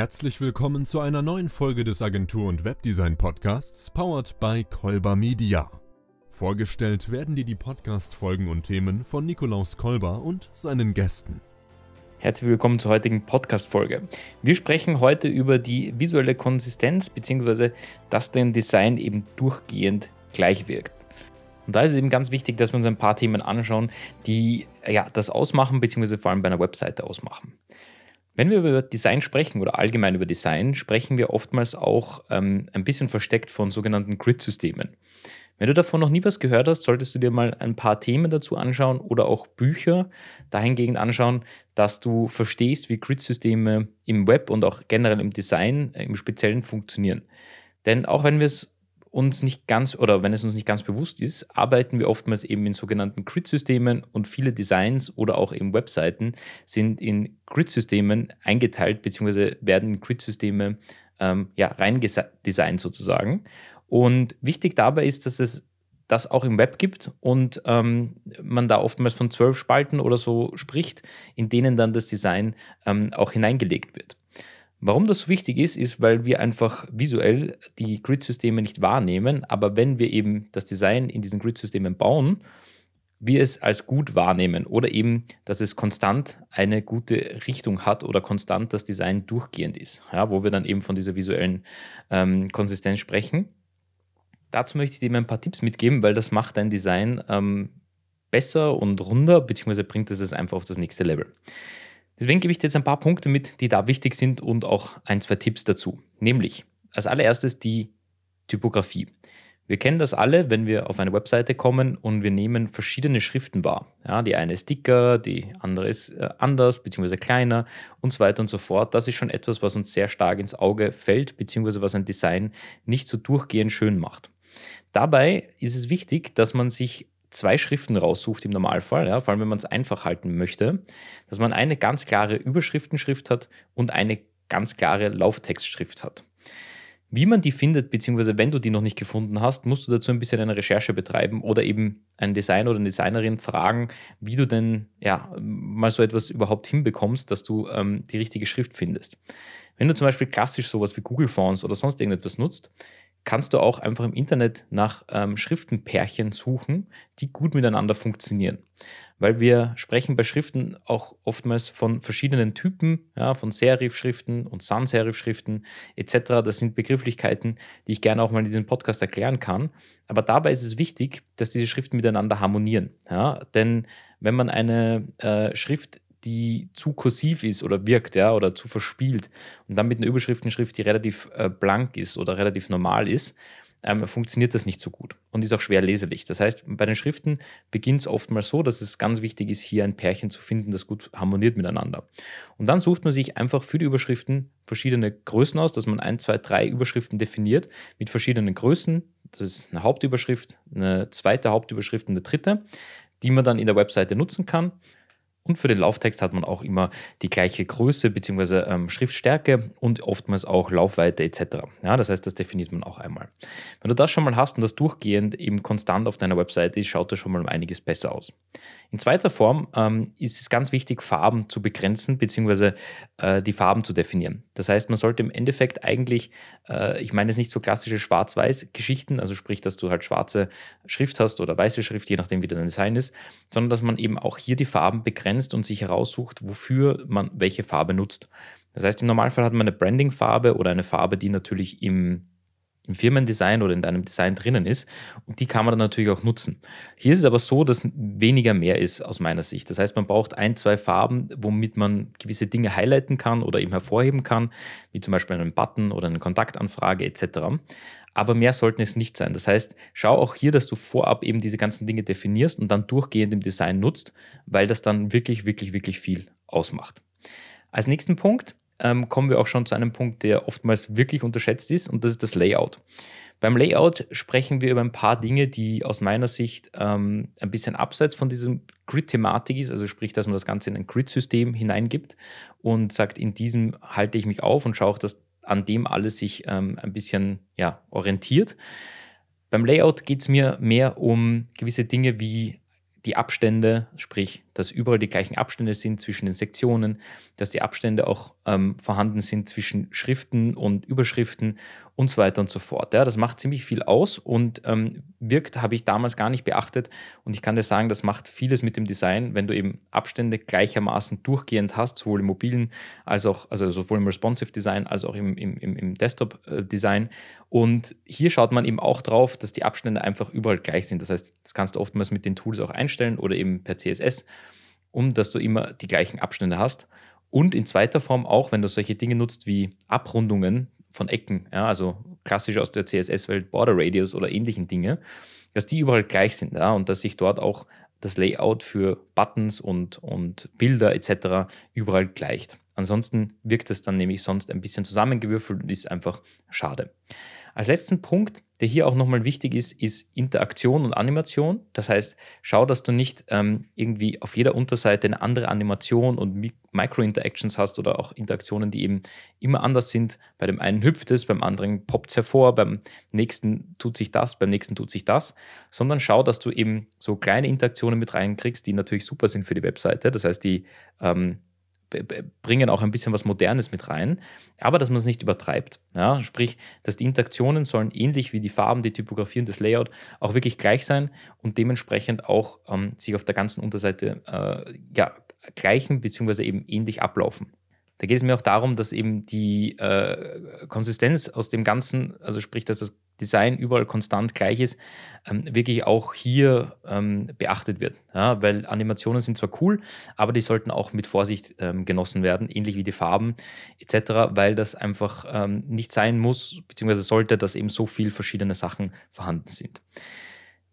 Herzlich willkommen zu einer neuen Folge des Agentur- und Webdesign-Podcasts, powered by Kolber Media. Vorgestellt werden dir die Podcast-Folgen und Themen von Nikolaus Kolber und seinen Gästen. Herzlich willkommen zur heutigen Podcast-Folge. Wir sprechen heute über die visuelle Konsistenz bzw. dass dein Design eben durchgehend gleich wirkt. Und da ist es eben ganz wichtig, dass wir uns ein paar Themen anschauen, die ja, das ausmachen bzw. vor allem bei einer Webseite ausmachen. Wenn wir über Design sprechen oder allgemein über Design, sprechen wir oftmals auch ähm, ein bisschen versteckt von sogenannten Grid-Systemen. Wenn du davon noch nie was gehört hast, solltest du dir mal ein paar Themen dazu anschauen oder auch Bücher dahingehend anschauen, dass du verstehst, wie Grid-Systeme im Web und auch generell im Design äh, im Speziellen funktionieren. Denn auch wenn wir es uns nicht ganz oder wenn es uns nicht ganz bewusst ist, arbeiten wir oftmals eben in sogenannten Grid-Systemen und viele Designs oder auch eben Webseiten sind in Grid-Systemen eingeteilt bzw. werden in Grid-Systeme ähm, ja, reindesignt sozusagen. Und wichtig dabei ist, dass es das auch im Web gibt und ähm, man da oftmals von zwölf Spalten oder so spricht, in denen dann das Design ähm, auch hineingelegt wird. Warum das so wichtig ist, ist, weil wir einfach visuell die Grid-Systeme nicht wahrnehmen, aber wenn wir eben das Design in diesen Grid-Systemen bauen, wir es als gut wahrnehmen oder eben, dass es konstant eine gute Richtung hat oder konstant das Design durchgehend ist, ja, wo wir dann eben von dieser visuellen ähm, Konsistenz sprechen. Dazu möchte ich dir ein paar Tipps mitgeben, weil das macht dein Design ähm, besser und runder, beziehungsweise bringt es es einfach auf das nächste Level. Deswegen gebe ich dir jetzt ein paar Punkte mit, die da wichtig sind und auch ein, zwei Tipps dazu. Nämlich als allererstes die Typografie. Wir kennen das alle, wenn wir auf eine Webseite kommen und wir nehmen verschiedene Schriften wahr. Ja, die eine ist dicker, die andere ist äh, anders bzw. kleiner und so weiter und so fort. Das ist schon etwas, was uns sehr stark ins Auge fällt bzw. was ein Design nicht so durchgehend schön macht. Dabei ist es wichtig, dass man sich zwei Schriften raussucht im Normalfall, ja, vor allem wenn man es einfach halten möchte, dass man eine ganz klare Überschriftenschrift hat und eine ganz klare Lauftextschrift hat. Wie man die findet, beziehungsweise wenn du die noch nicht gefunden hast, musst du dazu ein bisschen eine Recherche betreiben oder eben einen Designer oder eine Designerin fragen, wie du denn ja mal so etwas überhaupt hinbekommst, dass du ähm, die richtige Schrift findest. Wenn du zum Beispiel klassisch sowas wie Google Fonts oder sonst irgendetwas nutzt, kannst du auch einfach im Internet nach ähm, Schriftenpärchen suchen, die gut miteinander funktionieren. Weil wir sprechen bei Schriften auch oftmals von verschiedenen Typen, ja, von Serif-Schriften und Sans-Serif-Schriften etc. Das sind Begrifflichkeiten, die ich gerne auch mal in diesem Podcast erklären kann. Aber dabei ist es wichtig, dass diese Schriften miteinander harmonieren. Ja? Denn wenn man eine äh, Schrift die zu kursiv ist oder wirkt, ja, oder zu verspielt und dann mit einer Überschriftenschrift, die relativ äh, blank ist oder relativ normal ist, ähm, funktioniert das nicht so gut und ist auch schwer leserlich. Das heißt, bei den Schriften beginnt es oftmals so, dass es ganz wichtig ist, hier ein Pärchen zu finden, das gut harmoniert miteinander. Und dann sucht man sich einfach für die Überschriften verschiedene Größen aus, dass man ein, zwei, drei Überschriften definiert mit verschiedenen Größen. Das ist eine Hauptüberschrift, eine zweite Hauptüberschrift und eine dritte, die man dann in der Webseite nutzen kann. Und für den Lauftext hat man auch immer die gleiche Größe bzw. Ähm, Schriftstärke und oftmals auch Laufweite etc. Ja, das heißt, das definiert man auch einmal. Wenn du das schon mal hast und das durchgehend eben konstant auf deiner Webseite ist, schaut das schon mal um einiges besser aus. In zweiter Form ähm, ist es ganz wichtig, Farben zu begrenzen bzw. Äh, die Farben zu definieren. Das heißt, man sollte im Endeffekt eigentlich, äh, ich meine jetzt nicht so klassische Schwarz-Weiß-Geschichten, also sprich, dass du halt schwarze Schrift hast oder weiße Schrift, je nachdem wie dein Design ist, sondern dass man eben auch hier die Farben begrenzt begrenzt und sich heraussucht, wofür man welche Farbe nutzt. Das heißt, im Normalfall hat man eine Branding-Farbe oder eine Farbe, die natürlich im, im Firmendesign oder in deinem Design drinnen ist. Und die kann man dann natürlich auch nutzen. Hier ist es aber so, dass weniger mehr ist aus meiner Sicht. Das heißt, man braucht ein, zwei Farben, womit man gewisse Dinge highlighten kann oder eben hervorheben kann, wie zum Beispiel einen Button oder eine Kontaktanfrage etc aber mehr sollten es nicht sein. Das heißt, schau auch hier, dass du vorab eben diese ganzen Dinge definierst und dann durchgehend im Design nutzt, weil das dann wirklich, wirklich, wirklich viel ausmacht. Als nächsten Punkt ähm, kommen wir auch schon zu einem Punkt, der oftmals wirklich unterschätzt ist und das ist das Layout. Beim Layout sprechen wir über ein paar Dinge, die aus meiner Sicht ähm, ein bisschen abseits von diesem Grid-Thematik ist, also sprich, dass man das Ganze in ein Grid-System hineingibt und sagt, in diesem halte ich mich auf und schaue dass an dem alles sich ähm, ein bisschen ja, orientiert. Beim Layout geht es mir mehr um gewisse Dinge wie die Abstände, sprich dass überall die gleichen Abstände sind zwischen den Sektionen, dass die Abstände auch ähm, vorhanden sind zwischen Schriften und Überschriften und so weiter und so fort. Ja, das macht ziemlich viel aus und ähm, wirkt, habe ich damals gar nicht beachtet. Und ich kann dir sagen, das macht vieles mit dem Design, wenn du eben Abstände gleichermaßen durchgehend hast, sowohl im mobilen als auch, also sowohl im Responsive Design als auch im, im, im Desktop-Design. Und hier schaut man eben auch drauf, dass die Abstände einfach überall gleich sind. Das heißt, das kannst du oftmals mit den Tools auch einstellen oder eben per CSS, um dass du immer die gleichen Abstände hast. Und in zweiter Form auch, wenn du solche Dinge nutzt wie Abrundungen, von Ecken, ja, also klassisch aus der CSS-Welt Border Radius oder ähnlichen Dinge, dass die überall gleich sind ja, und dass sich dort auch das Layout für Buttons und, und Bilder etc. überall gleicht. Ansonsten wirkt es dann nämlich sonst ein bisschen zusammengewürfelt und ist einfach schade. Als letzten Punkt, der hier auch nochmal wichtig ist, ist Interaktion und Animation. Das heißt, schau, dass du nicht ähm, irgendwie auf jeder Unterseite eine andere Animation und Micro-Interactions hast oder auch Interaktionen, die eben immer anders sind. Bei dem einen hüpft es, beim anderen poppt es hervor, beim nächsten tut sich das, beim nächsten tut sich das, sondern schau, dass du eben so kleine Interaktionen mit reinkriegst, die natürlich super sind für die Webseite. Das heißt, die ähm, bringen auch ein bisschen was Modernes mit rein, aber dass man es nicht übertreibt. Ja? Sprich, dass die Interaktionen sollen ähnlich wie die Farben, die Typografie und das Layout auch wirklich gleich sein und dementsprechend auch ähm, sich auf der ganzen Unterseite äh, ja, gleichen bzw. eben ähnlich ablaufen. Da geht es mir auch darum, dass eben die äh, Konsistenz aus dem Ganzen, also sprich, dass das Design überall konstant gleich ist, ähm, wirklich auch hier ähm, beachtet wird. Ja, weil Animationen sind zwar cool, aber die sollten auch mit Vorsicht ähm, genossen werden, ähnlich wie die Farben etc., weil das einfach ähm, nicht sein muss, beziehungsweise sollte, dass eben so viele verschiedene Sachen vorhanden sind.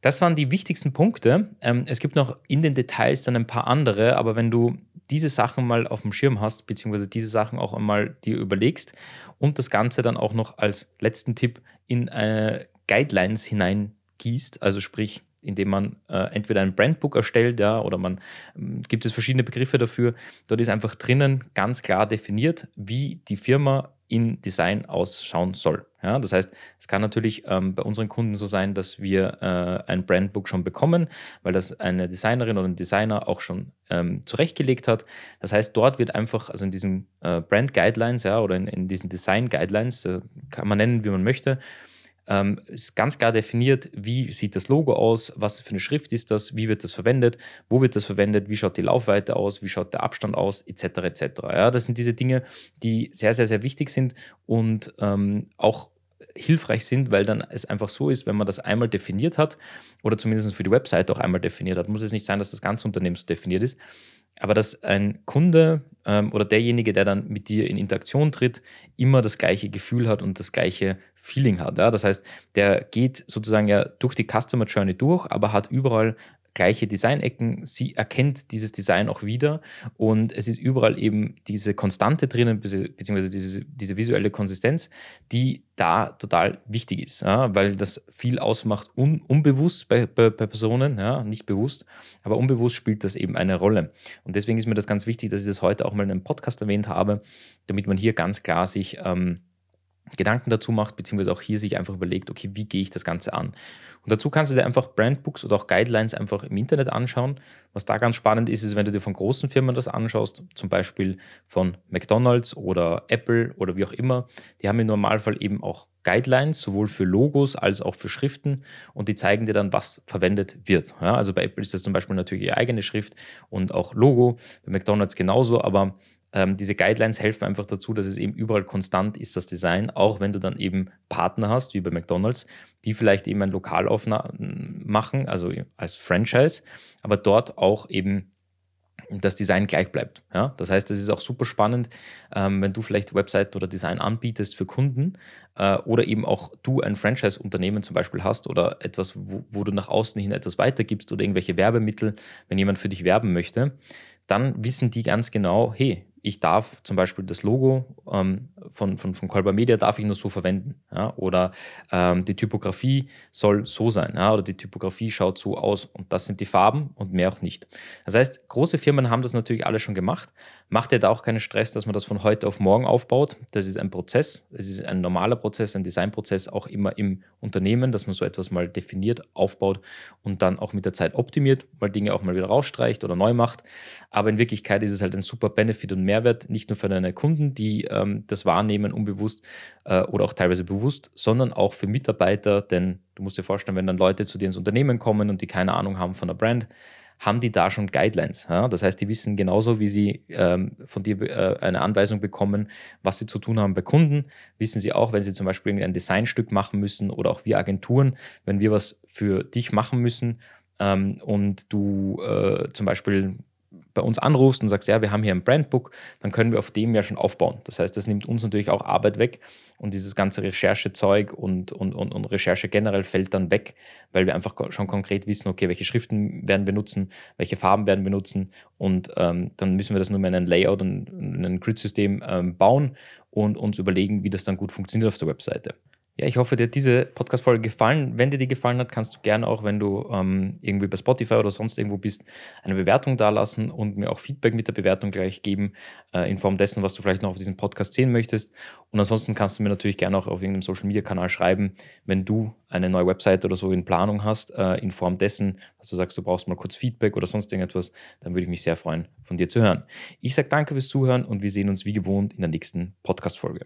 Das waren die wichtigsten Punkte. Ähm, es gibt noch in den Details dann ein paar andere, aber wenn du diese Sachen mal auf dem Schirm hast, beziehungsweise diese Sachen auch einmal dir überlegst und das Ganze dann auch noch als letzten Tipp in eine Guidelines hineingießt, also sprich, indem man äh, entweder ein Brandbook erstellt, ja, oder man äh, gibt es verschiedene Begriffe dafür. Dort ist einfach drinnen ganz klar definiert, wie die Firma in Design ausschauen soll. Ja, das heißt, es kann natürlich ähm, bei unseren Kunden so sein, dass wir äh, ein Brandbook schon bekommen, weil das eine Designerin oder ein Designer auch schon ähm, zurechtgelegt hat. Das heißt, dort wird einfach, also in diesen äh, Brand Guidelines ja, oder in, in diesen Design Guidelines, äh, kann man nennen, wie man möchte, ähm, ist ganz klar definiert, wie sieht das Logo aus, was für eine Schrift ist das, wie wird das verwendet, wo wird das verwendet, wie schaut die Laufweite aus, wie schaut der Abstand aus, etc. etc. Ja, das sind diese Dinge, die sehr, sehr, sehr wichtig sind und ähm, auch hilfreich sind, weil dann es einfach so ist, wenn man das einmal definiert hat oder zumindest für die Website auch einmal definiert hat, muss es nicht sein, dass das ganze Unternehmen so definiert ist, aber dass ein Kunde ähm, oder derjenige, der dann mit dir in Interaktion tritt, immer das gleiche Gefühl hat und das gleiche Feeling hat. Ja? Das heißt, der geht sozusagen ja durch die Customer Journey durch, aber hat überall gleiche Designecken. Sie erkennt dieses Design auch wieder und es ist überall eben diese Konstante drinnen, beziehungsweise diese, diese visuelle Konsistenz, die da total wichtig ist, ja, weil das viel ausmacht, un, unbewusst bei, bei, bei, Personen, ja, nicht bewusst, aber unbewusst spielt das eben eine Rolle. Und deswegen ist mir das ganz wichtig, dass ich das heute auch mal in einem Podcast erwähnt habe, damit man hier ganz klar sich ähm, Gedanken dazu macht, beziehungsweise auch hier sich einfach überlegt, okay, wie gehe ich das Ganze an? Und dazu kannst du dir einfach Brandbooks oder auch Guidelines einfach im Internet anschauen. Was da ganz spannend ist, ist, wenn du dir von großen Firmen das anschaust, zum Beispiel von McDonald's oder Apple oder wie auch immer, die haben im Normalfall eben auch Guidelines, sowohl für Logos als auch für Schriften und die zeigen dir dann, was verwendet wird. Ja, also bei Apple ist das zum Beispiel natürlich ihre eigene Schrift und auch Logo, bei McDonald's genauso, aber ähm, diese Guidelines helfen einfach dazu, dass es eben überall konstant ist, das Design, auch wenn du dann eben Partner hast, wie bei McDonald's, die vielleicht eben ein Lokal machen, also als Franchise, aber dort auch eben das Design gleich bleibt. Ja? Das heißt, es ist auch super spannend, ähm, wenn du vielleicht Website oder Design anbietest für Kunden äh, oder eben auch du ein Franchise-Unternehmen zum Beispiel hast oder etwas, wo, wo, du nach außen hin etwas weitergibst oder irgendwelche Werbemittel, wenn jemand für dich werben möchte, dann wissen die ganz genau, hey, ich darf zum Beispiel das Logo ähm, von, von, von Kolber Media darf ich nur so verwenden. Ja? Oder ähm, die Typografie soll so sein. Ja? Oder die Typografie schaut so aus und das sind die Farben und mehr auch nicht. Das heißt, große Firmen haben das natürlich alle schon gemacht. Macht ihr da auch keinen Stress, dass man das von heute auf morgen aufbaut. Das ist ein Prozess. Es ist ein normaler Prozess, ein Designprozess, auch immer im Unternehmen, dass man so etwas mal definiert, aufbaut und dann auch mit der Zeit optimiert, mal Dinge auch mal wieder rausstreicht oder neu macht. Aber in Wirklichkeit ist es halt ein super Benefit und Mehrwert, nicht nur für deine Kunden, die ähm, das wahrnehmen, unbewusst äh, oder auch teilweise bewusst, sondern auch für Mitarbeiter, denn du musst dir vorstellen, wenn dann Leute zu dir ins Unternehmen kommen und die keine Ahnung haben von der Brand, haben die da schon Guidelines. Ja? Das heißt, die wissen genauso, wie sie ähm, von dir äh, eine Anweisung bekommen, was sie zu tun haben bei Kunden, wissen sie auch, wenn sie zum Beispiel ein Designstück machen müssen oder auch wir Agenturen, wenn wir was für dich machen müssen ähm, und du äh, zum Beispiel bei uns anrufst und sagst, ja, wir haben hier ein Brandbook, dann können wir auf dem ja schon aufbauen. Das heißt, das nimmt uns natürlich auch Arbeit weg und dieses ganze Recherchezeug und, und, und, und Recherche generell fällt dann weg, weil wir einfach schon konkret wissen, okay, welche Schriften werden wir nutzen, welche Farben werden wir nutzen und ähm, dann müssen wir das nur mehr in ein Layout und in ein Grid-System ähm, bauen und uns überlegen, wie das dann gut funktioniert auf der Webseite. Ja, ich hoffe, dir hat diese Podcast-Folge gefallen. Wenn dir die gefallen hat, kannst du gerne auch, wenn du ähm, irgendwie bei Spotify oder sonst irgendwo bist, eine Bewertung dalassen und mir auch Feedback mit der Bewertung gleich geben, äh, in Form dessen, was du vielleicht noch auf diesem Podcast sehen möchtest. Und ansonsten kannst du mir natürlich gerne auch auf irgendeinem Social-Media-Kanal schreiben, wenn du eine neue Website oder so in Planung hast, äh, in Form dessen, dass du sagst, du brauchst mal kurz Feedback oder sonst irgendetwas, dann würde ich mich sehr freuen, von dir zu hören. Ich sage danke fürs Zuhören und wir sehen uns wie gewohnt in der nächsten Podcast-Folge.